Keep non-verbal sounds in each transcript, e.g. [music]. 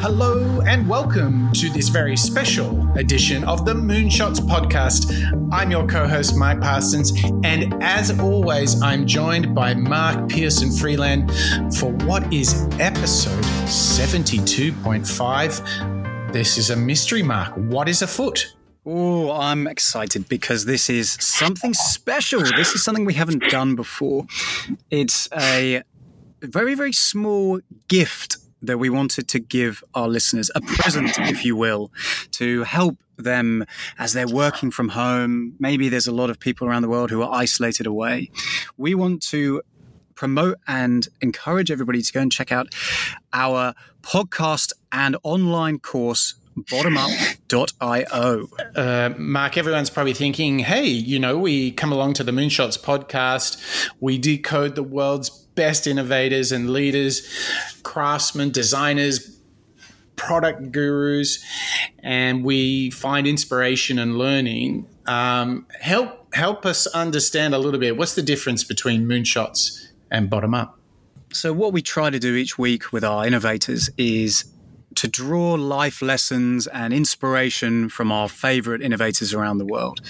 Hello and welcome to this very special edition of the Moonshots podcast. I'm your co host, Mike Parsons, and as always, I'm joined by Mark Pearson Freeland for what is episode 72.5. This is a mystery, Mark. What is afoot? Oh, I'm excited because this is something special. This is something we haven't done before. It's a very, very small gift that we wanted to give our listeners a present, if you will, to help them as they're working from home. Maybe there's a lot of people around the world who are isolated away. We want to promote and encourage everybody to go and check out our podcast and online course bottomup.io. Uh, Mark, everyone's probably thinking, hey, you know, we come along to the Moonshots podcast, we decode the world's best innovators and leaders, craftsmen, designers, product gurus, and we find inspiration and learning. Um, help help us understand a little bit what's the difference between moonshots and bottom up. So, what we try to do each week with our innovators is to draw life lessons and inspiration from our favorite innovators around the world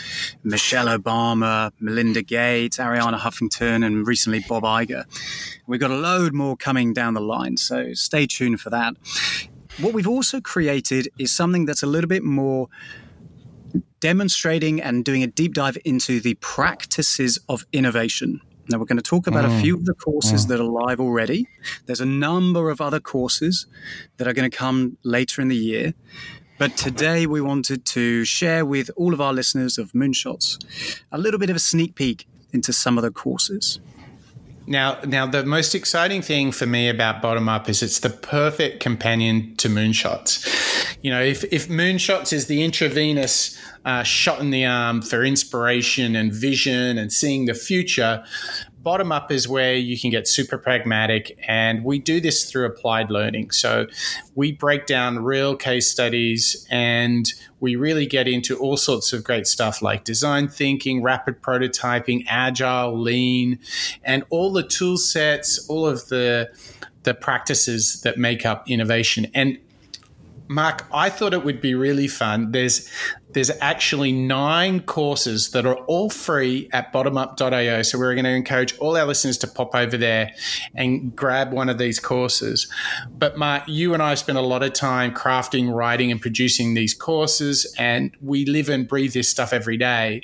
Michelle Obama, Melinda Gates, Arianna Huffington, and recently Bob Iger. We've got a load more coming down the line, so stay tuned for that. What we've also created is something that's a little bit more demonstrating and doing a deep dive into the practices of innovation. Now, we're going to talk about mm. a few of the courses mm. that are live already. There's a number of other courses that are going to come later in the year. But today we wanted to share with all of our listeners of Moonshots a little bit of a sneak peek into some of the courses. Now, now the most exciting thing for me about Bottom Up is it's the perfect companion to Moonshots. You know, if, if Moonshots is the intravenous uh, shot in the arm for inspiration and vision and seeing the future, bottom up is where you can get super pragmatic. And we do this through applied learning. So we break down real case studies and we really get into all sorts of great stuff like design thinking, rapid prototyping, agile, lean, and all the tool sets, all of the the practices that make up innovation. And Mark, I thought it would be really fun. There's there's actually nine courses that are all free at bottomup.io. So we're going to encourage all our listeners to pop over there and grab one of these courses. But Mark, you and I spent a lot of time crafting, writing, and producing these courses, and we live and breathe this stuff every day.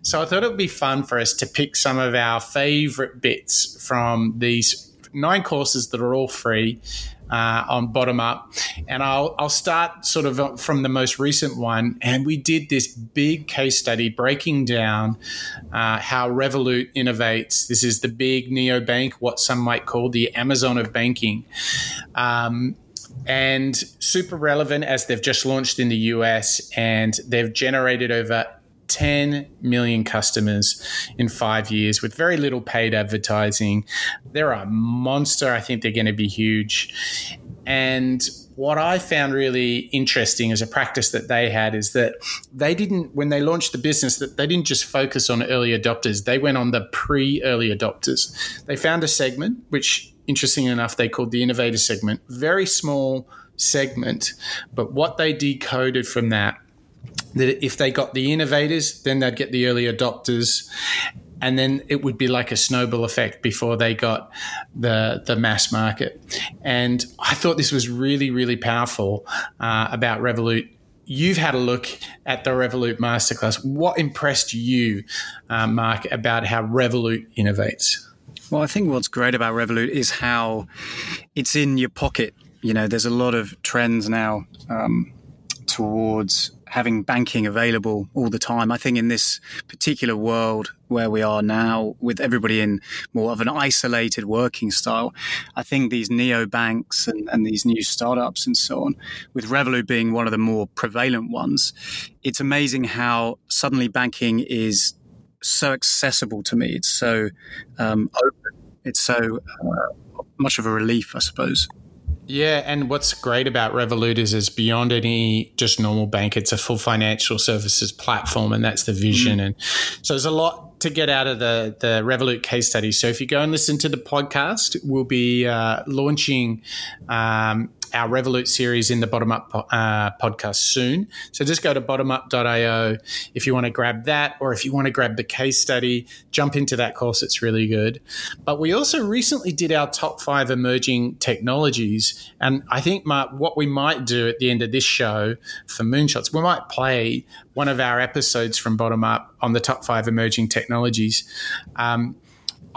So I thought it would be fun for us to pick some of our favorite bits from these nine courses that are all free uh, on bottom up. And I'll, I'll start sort of from the most recent one. And we did this big case study breaking down uh, how Revolut innovates. This is the big neobank, what some might call the Amazon of banking. Um, and super relevant as they've just launched in the US and they've generated over 10 million customers in five years with very little paid advertising. They're a monster. I think they're going to be huge. And what I found really interesting as a practice that they had is that they didn't, when they launched the business, that they didn't just focus on early adopters. They went on the pre-early adopters. They found a segment, which interesting enough, they called the innovator segment, very small segment. But what they decoded from that that if they got the innovators, then they'd get the early adopters, and then it would be like a snowball effect before they got the the mass market. And I thought this was really really powerful uh, about Revolut. You've had a look at the Revolut masterclass. What impressed you, uh, Mark, about how Revolut innovates? Well, I think what's great about Revolut is how it's in your pocket. You know, there's a lot of trends now um, towards having banking available all the time. I think in this particular world where we are now, with everybody in more of an isolated working style, I think these neo banks and, and these new startups and so on, with Revolut being one of the more prevalent ones, it's amazing how suddenly banking is so accessible to me. It's so um, open. It's so uh, much of a relief, I suppose. Yeah, and what's great about Revolut is it's beyond any just normal bank. It's a full financial services platform, and that's the vision. Mm. And so there's a lot to get out of the the Revolut case study. So if you go and listen to the podcast, we'll be uh, launching um, our Revolut series in the Bottom Up uh, podcast soon. So just go to bottomup.io if you want to grab that, or if you want to grab the case study, jump into that course. It's really good. But we also recently did our top five emerging technologies. And I think, Mark, what we might do at the end of this show for Moonshots, we might play one of our episodes from Bottom Up on the top five emerging technologies. Um,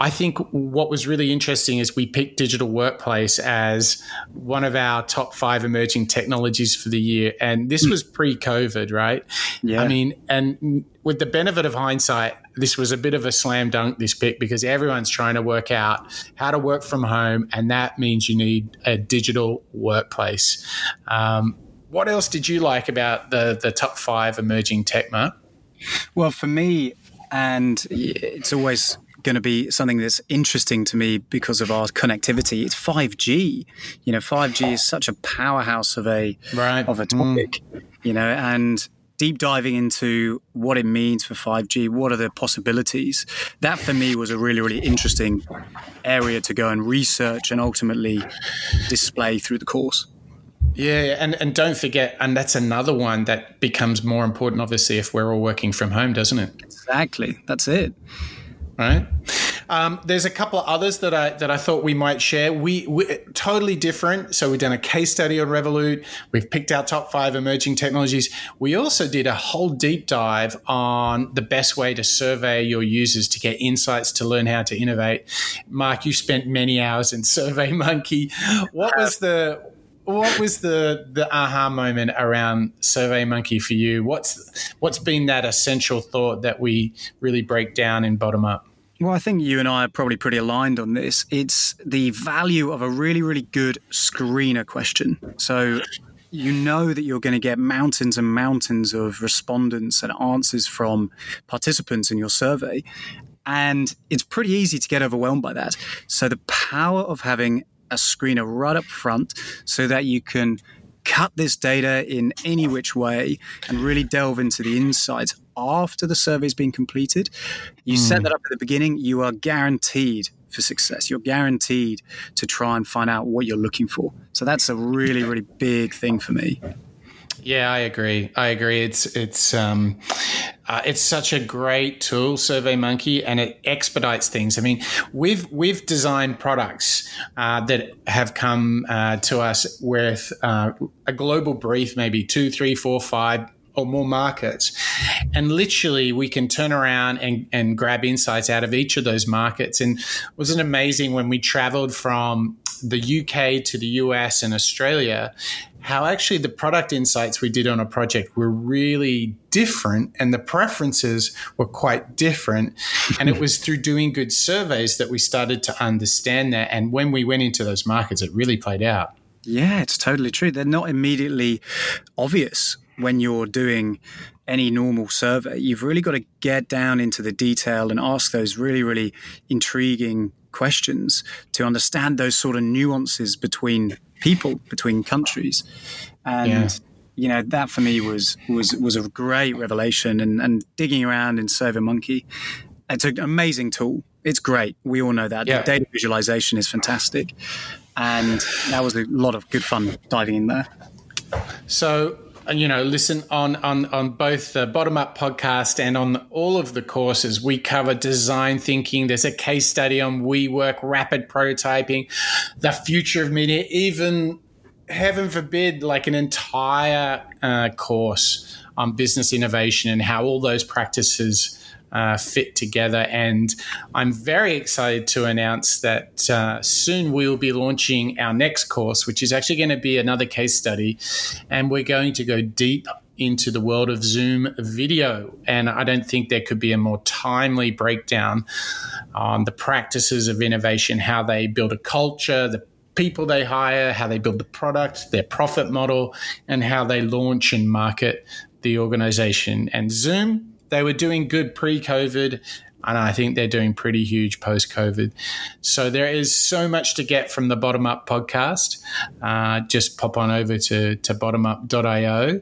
I think what was really interesting is we picked digital workplace as one of our top five emerging technologies for the year. And this was pre COVID, right? Yeah. I mean, and with the benefit of hindsight, this was a bit of a slam dunk, this pick, because everyone's trying to work out how to work from home. And that means you need a digital workplace. Um, what else did you like about the, the top five emerging tech, Mark? Well, for me, and it's always going to be something that's interesting to me because of our connectivity. It's 5G. You know, 5G is such a powerhouse of a right. of a topic. Mm. You know, and deep diving into what it means for 5G, what are the possibilities. That for me was a really, really interesting area to go and research and ultimately display through the course. Yeah, and, and don't forget, and that's another one that becomes more important, obviously, if we're all working from home, doesn't it? Exactly. That's it right? Um, there's a couple of others that I that I thought we might share. We we totally different. So we've done a case study on Revolut. We've picked our top five emerging technologies. We also did a whole deep dive on the best way to survey your users to get insights to learn how to innovate. Mark, you spent many hours in [laughs] Survey Monkey. What was the what was the the aha moment around Survey Monkey for you? What's what's been that essential thought that we really break down in bottom up? Well, I think you and I are probably pretty aligned on this. It's the value of a really, really good screener question. So you know that you're going to get mountains and mountains of respondents and answers from participants in your survey. And it's pretty easy to get overwhelmed by that. So the power of having a screener right up front so that you can cut this data in any which way and really delve into the insights after the survey's been completed. You mm. set that up at the beginning, you are guaranteed for success. You're guaranteed to try and find out what you're looking for. So that's a really, really big thing for me. Yeah, I agree. I agree. It's it's um, uh, it's such a great tool, SurveyMonkey, and it expedites things. I mean, we've we've designed products uh, that have come uh, to us with uh, a global brief, maybe two, three, four, five or more markets. And literally, we can turn around and, and grab insights out of each of those markets. And wasn't amazing when we traveled from the UK to the US and Australia, how actually the product insights we did on a project were really different and the preferences were quite different. and it was through doing good surveys that we started to understand that. And when we went into those markets, it really played out. Yeah, it's totally true. They're not immediately obvious when you're doing any normal survey. You've really got to get down into the detail and ask those really, really intriguing questions to understand those sort of nuances between people, between countries. And yeah. you know, that for me was was was a great revelation and, and digging around in Survey Monkey, It's an amazing tool. It's great. We all know that. Yeah. The data visualization is fantastic. And that was a lot of good fun diving in there. So you know, listen on on on both the bottom up podcast and on all of the courses. We cover design thinking. There's a case study on WeWork, rapid prototyping, the future of media, even heaven forbid, like an entire uh, course on business innovation and how all those practices uh, fit together. And I'm very excited to announce that uh, soon we will be launching our next course, which is actually going to be another case study. And we're going to go deep into the world of Zoom video. And I don't think there could be a more timely breakdown on the practices of innovation, how they build a culture, the people they hire, how they build the product, their profit model, and how they launch and market the organization. And Zoom they were doing good pre COVID, and I think they're doing pretty huge post COVID. So there is so much to get from the Bottom Up podcast. Uh, just pop on over to, to bottomup.io.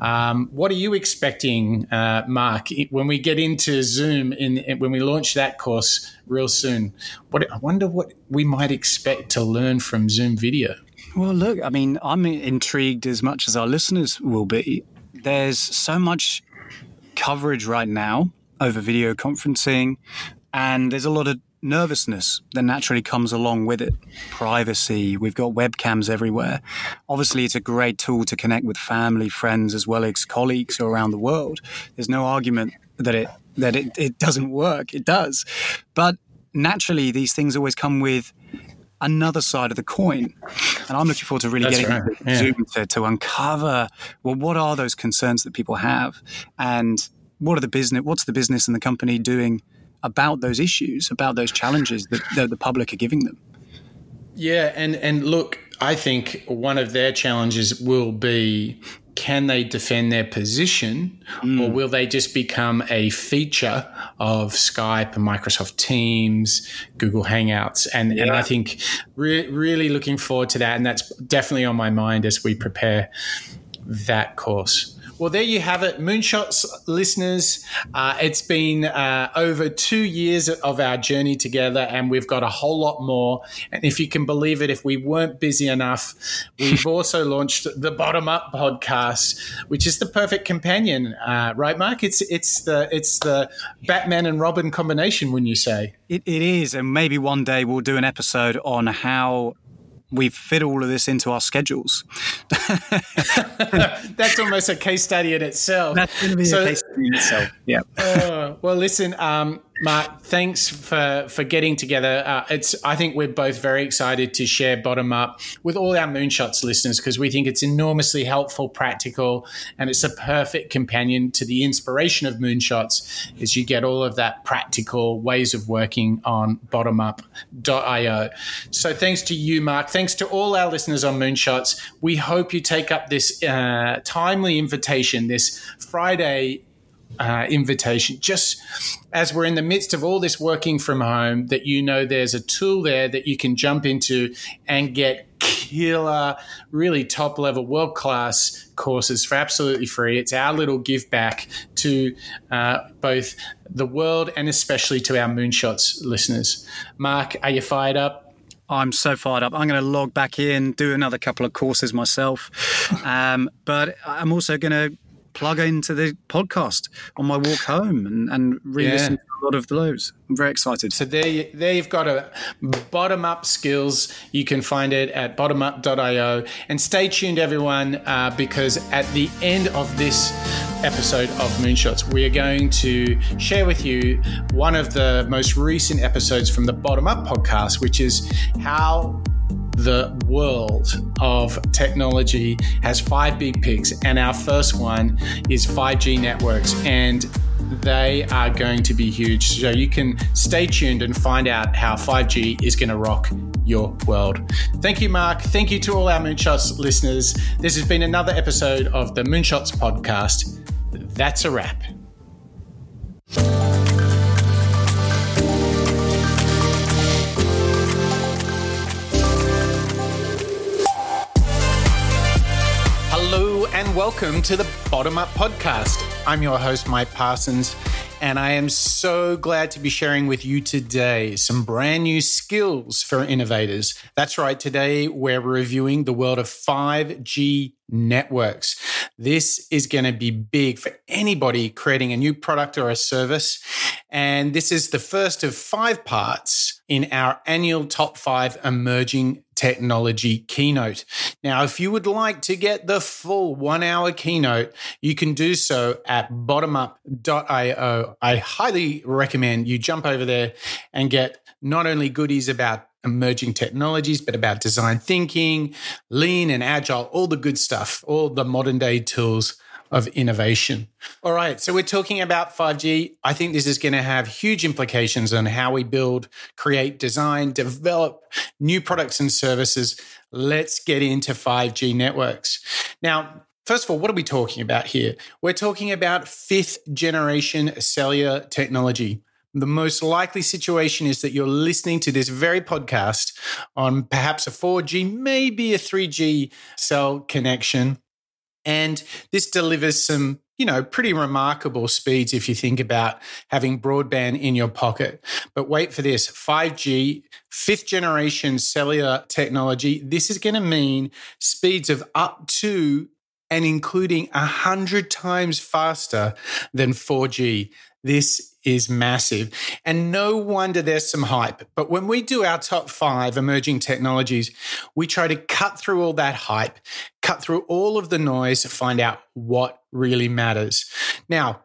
Um, what are you expecting, uh, Mark, when we get into Zoom, in, when we launch that course real soon? What I wonder what we might expect to learn from Zoom video. Well, look, I mean, I'm intrigued as much as our listeners will be. There's so much coverage right now over video conferencing, and there's a lot of nervousness that naturally comes along with it. Privacy, we've got webcams everywhere. Obviously, it's a great tool to connect with family, friends, as well as colleagues around the world. There's no argument that it that it, it doesn't work. It does. But naturally, these things always come with another side of the coin. And I'm looking forward to really That's getting right. yeah. Zoom to, to uncover well, what are those concerns that people have, and what are the business, what's the business and the company doing about those issues, about those challenges that, that the public are giving them. Yeah, and and look, I think one of their challenges will be can they defend their position mm. or will they just become a feature of Skype and Microsoft Teams, Google Hangouts? And, yeah. and I think re- really looking forward to that. And that's definitely on my mind as we prepare that course. Well, there you have it, Moonshots listeners. Uh, it's been uh, over two years of our journey together, and we've got a whole lot more. And if you can believe it, if we weren't busy enough, we've [laughs] also launched the Bottom Up podcast, which is the perfect companion, uh, right, Mark? It's it's the it's the Batman and Robin combination, when you say it, it is, and maybe one day we'll do an episode on how we fit all of this into our schedules. [laughs] That's almost a case study in itself. That's going to be so, a case study in itself. Yeah. uh, well, listen, um, Mark, thanks for for getting together. Uh, it's I think we're both very excited to share bottom up with all our moonshots listeners because we think it's enormously helpful, practical, and it's a perfect companion to the inspiration of moonshots as you get all of that practical ways of working on bottomup.io. So thanks to you, Mark. Thanks to all our listeners on Moonshots. We hope you take up this uh, timely invitation, this Friday uh, invitation, just as we're in the midst of all this working from home, that you know there's a tool there that you can jump into and get killer, really top level, world class courses for absolutely free. It's our little give back to uh, both the world and especially to our Moonshots listeners. Mark, are you fired up? I'm so fired up. I'm going to log back in, do another couple of courses myself. [laughs] Um, but I'm also going to plug into the podcast on my walk home and, and re-listen yeah. to a lot of those. I'm very excited. So there, you, there you've got a bottom up skills. You can find it at bottomup.io. And stay tuned, everyone, uh, because at the end of this episode of Moonshots, we are going to share with you one of the most recent episodes from the Bottom Up podcast, which is how the world of technology has five big picks, and our first one is 5G networks. And they are going to be huge. So you can stay tuned and find out how 5G is going to rock your world. Thank you, Mark. Thank you to all our Moonshots listeners. This has been another episode of the Moonshots podcast. That's a wrap. And welcome to the Bottom Up Podcast. I'm your host, Mike Parsons, and I am so glad to be sharing with you today some brand new skills for innovators. That's right, today we're reviewing the world of 5G networks. This is going to be big for anybody creating a new product or a service. And this is the first of five parts in our annual top five emerging technology keynote. Now, if you would like to get the full one hour keynote, you can do so at bottomup.io. I highly recommend you jump over there and get not only goodies about emerging technologies, but about design thinking, lean and agile, all the good stuff, all the modern day tools of innovation. All right, so we're talking about 5G. I think this is going to have huge implications on how we build, create, design, develop new products and services. Let's get into 5G networks. Now, First of all, what are we talking about here? We're talking about fifth generation cellular technology. The most likely situation is that you're listening to this very podcast on perhaps a 4G, maybe a 3G cell connection and this delivers some you know, pretty remarkable speeds if you think about having broadband in your pocket. But wait for this 5G, fifth generation cellular technology. This is going to mean speeds of up to and including 100 times faster than 4G. This is massive. And no wonder there's some hype. But when we do our top five emerging technologies, we try to cut through all that hype, cut through all of the noise, find out what really matters. Now,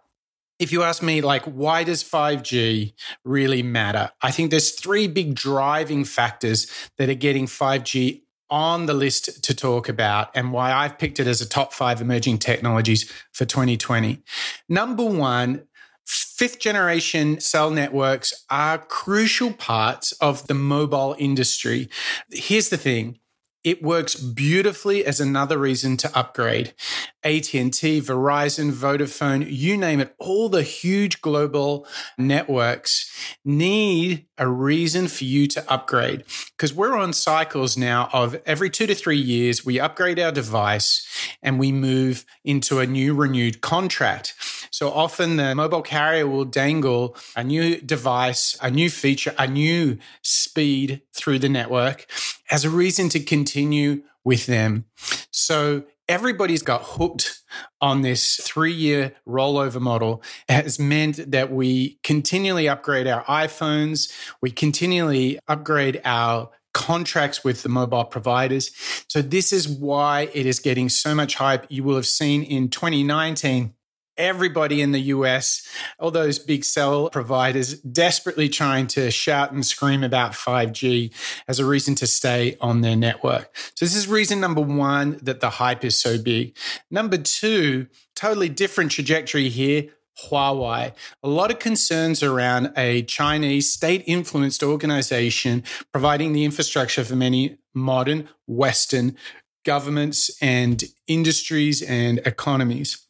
if you ask me, like, why does 5G really matter? I think there's three big driving factors that are getting 5G on the list to talk about and why I've picked it as a top five emerging technologies for 2020. Number one, fifth generation cell networks are crucial parts of the mobile industry. Here's the thing it works beautifully as another reason to upgrade. AT&T, Verizon, Vodafone, you name it, all the huge global networks need a reason for you to upgrade because we're on cycles now of every 2 to 3 years we upgrade our device and we move into a new renewed contract. So often the mobile carrier will dangle a new device, a new feature, a new speed through the network as a reason to continue with them. So everybody's got hooked on this three year rollover model has meant that we continually upgrade our iPhones, we continually upgrade our contracts with the mobile providers. So, this is why it is getting so much hype. You will have seen in 2019 everybody in the US, all those big cell providers desperately trying to shout and scream about 5G as a reason to stay on their network. So, this is reason number one that the hype is so big. Number two, totally different trajectory here. Huawei. A lot of concerns around a Chinese state influenced organization providing the infrastructure for many modern Western governments and industries and economies.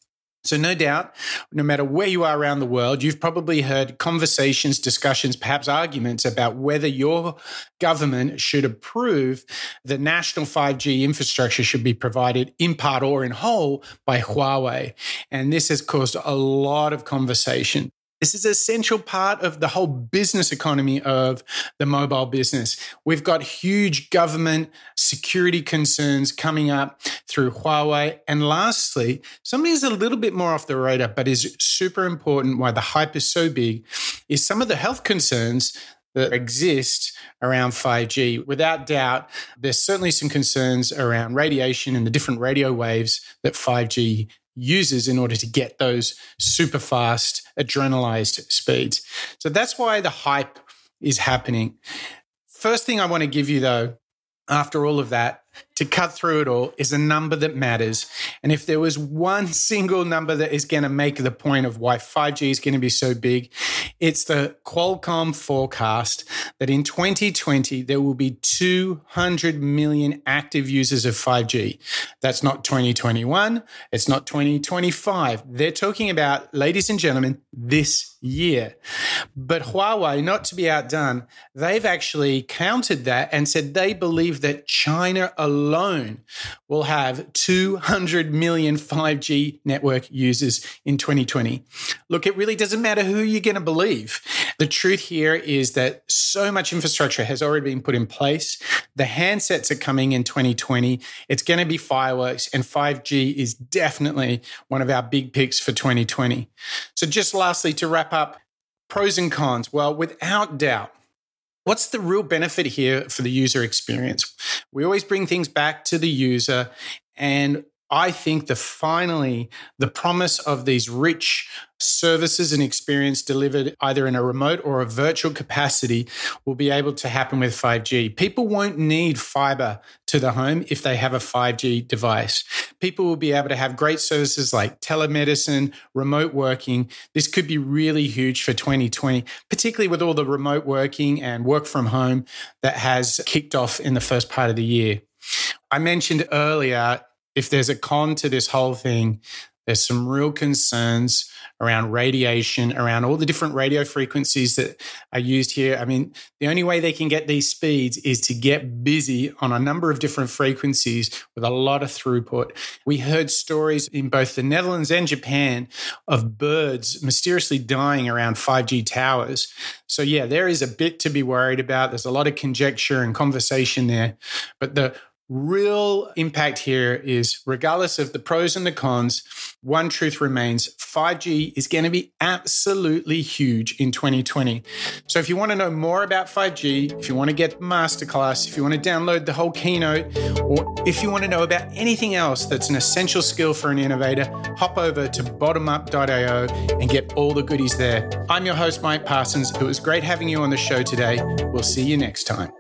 So, no doubt, no matter where you are around the world, you've probably heard conversations, discussions, perhaps arguments about whether your government should approve the national 5G infrastructure should be provided in part or in whole by Huawei. And this has caused a lot of conversation. This is an essential part of the whole business economy of the mobile business. We've got huge government security concerns coming up through Huawei. And lastly, something is a little bit more off the radar, but is super important why the hype is so big, is some of the health concerns that exist around 5G. Without doubt, there's certainly some concerns around radiation and the different radio waves that 5G uses in order to get those super fast adrenalized speeds. So that's why the hype is happening. First thing I want to give you though, after all of that, to cut through it all is a number that matters. And if there was one [laughs] single number that is going to make the point of why 5G is going to be so big, it's the Qualcomm forecast that in 2020, there will be 200 million active users of 5G. That's not 2021. It's not 2025. They're talking about, ladies and gentlemen, this year. But Huawei, not to be outdone, they've actually countered that and said they believe that China alone will have 200 million 5G network users in 2020. Look, it really doesn't matter who you're going to believe. The truth here is that so much infrastructure has already been put in place. The handsets are coming in 2020. It's going to be fireworks, and 5G is definitely one of our big picks for 2020. So, just lastly, to wrap up, pros and cons. Well, without doubt, What's the real benefit here for the user experience? We always bring things back to the user and I think the finally the promise of these rich services and experience delivered either in a remote or a virtual capacity will be able to happen with 5G. People won't need fiber to the home if they have a 5G device. People will be able to have great services like telemedicine, remote working. This could be really huge for 2020, particularly with all the remote working and work from home that has kicked off in the first part of the year. I mentioned earlier if there's a con to this whole thing, there's some real concerns around radiation, around all the different radio frequencies that are used here. I mean, the only way they can get these speeds is to get busy on a number of different frequencies with a lot of throughput. We heard stories in both the Netherlands and Japan of birds mysteriously dying around 5G towers. So, yeah, there is a bit to be worried about. There's a lot of conjecture and conversation there. But the real impact here is regardless of the pros and the cons, one truth remains 5G is going to be absolutely huge in 2020. So if you want to know more about 5G, if you want to get masterclass, if you want to download the whole keynote, or if you want to know about anything else that's an essential skill for an innovator, hop over to bottomup.io and get all the goodies there. I'm your host, Mike Parsons. It was great having you on the show today. We'll see you next time.